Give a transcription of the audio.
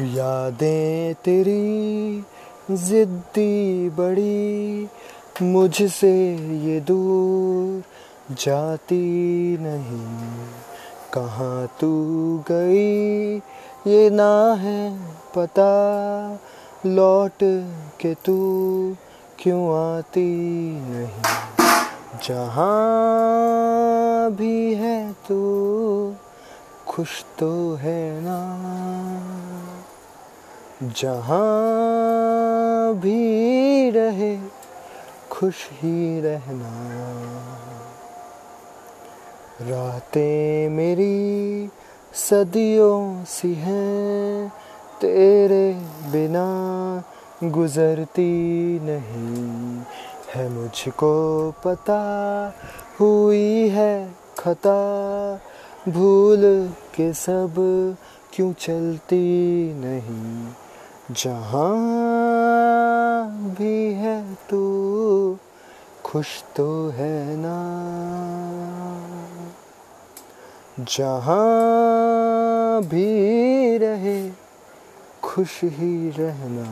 यादें तेरी, जिद्दी बड़ी, मुझसे ये दूर जाती नहीं। कहाँ तू गई, ये ना है पता, लौट के तू क्यों आती नहीं। जहाँ भी है तू, खुश तो है ना जहाँ भी रहे, खुश ही रहना। रातें मेरी सदियों सी हैं, तेरे बिना गुजरती नहीं। है मुझको पता हुई है खता, भूल के सब क्यों चलती नहीं। जहाँ भी है तू खुश तो है ना। जहाँ भी रहे खुश ही रहना।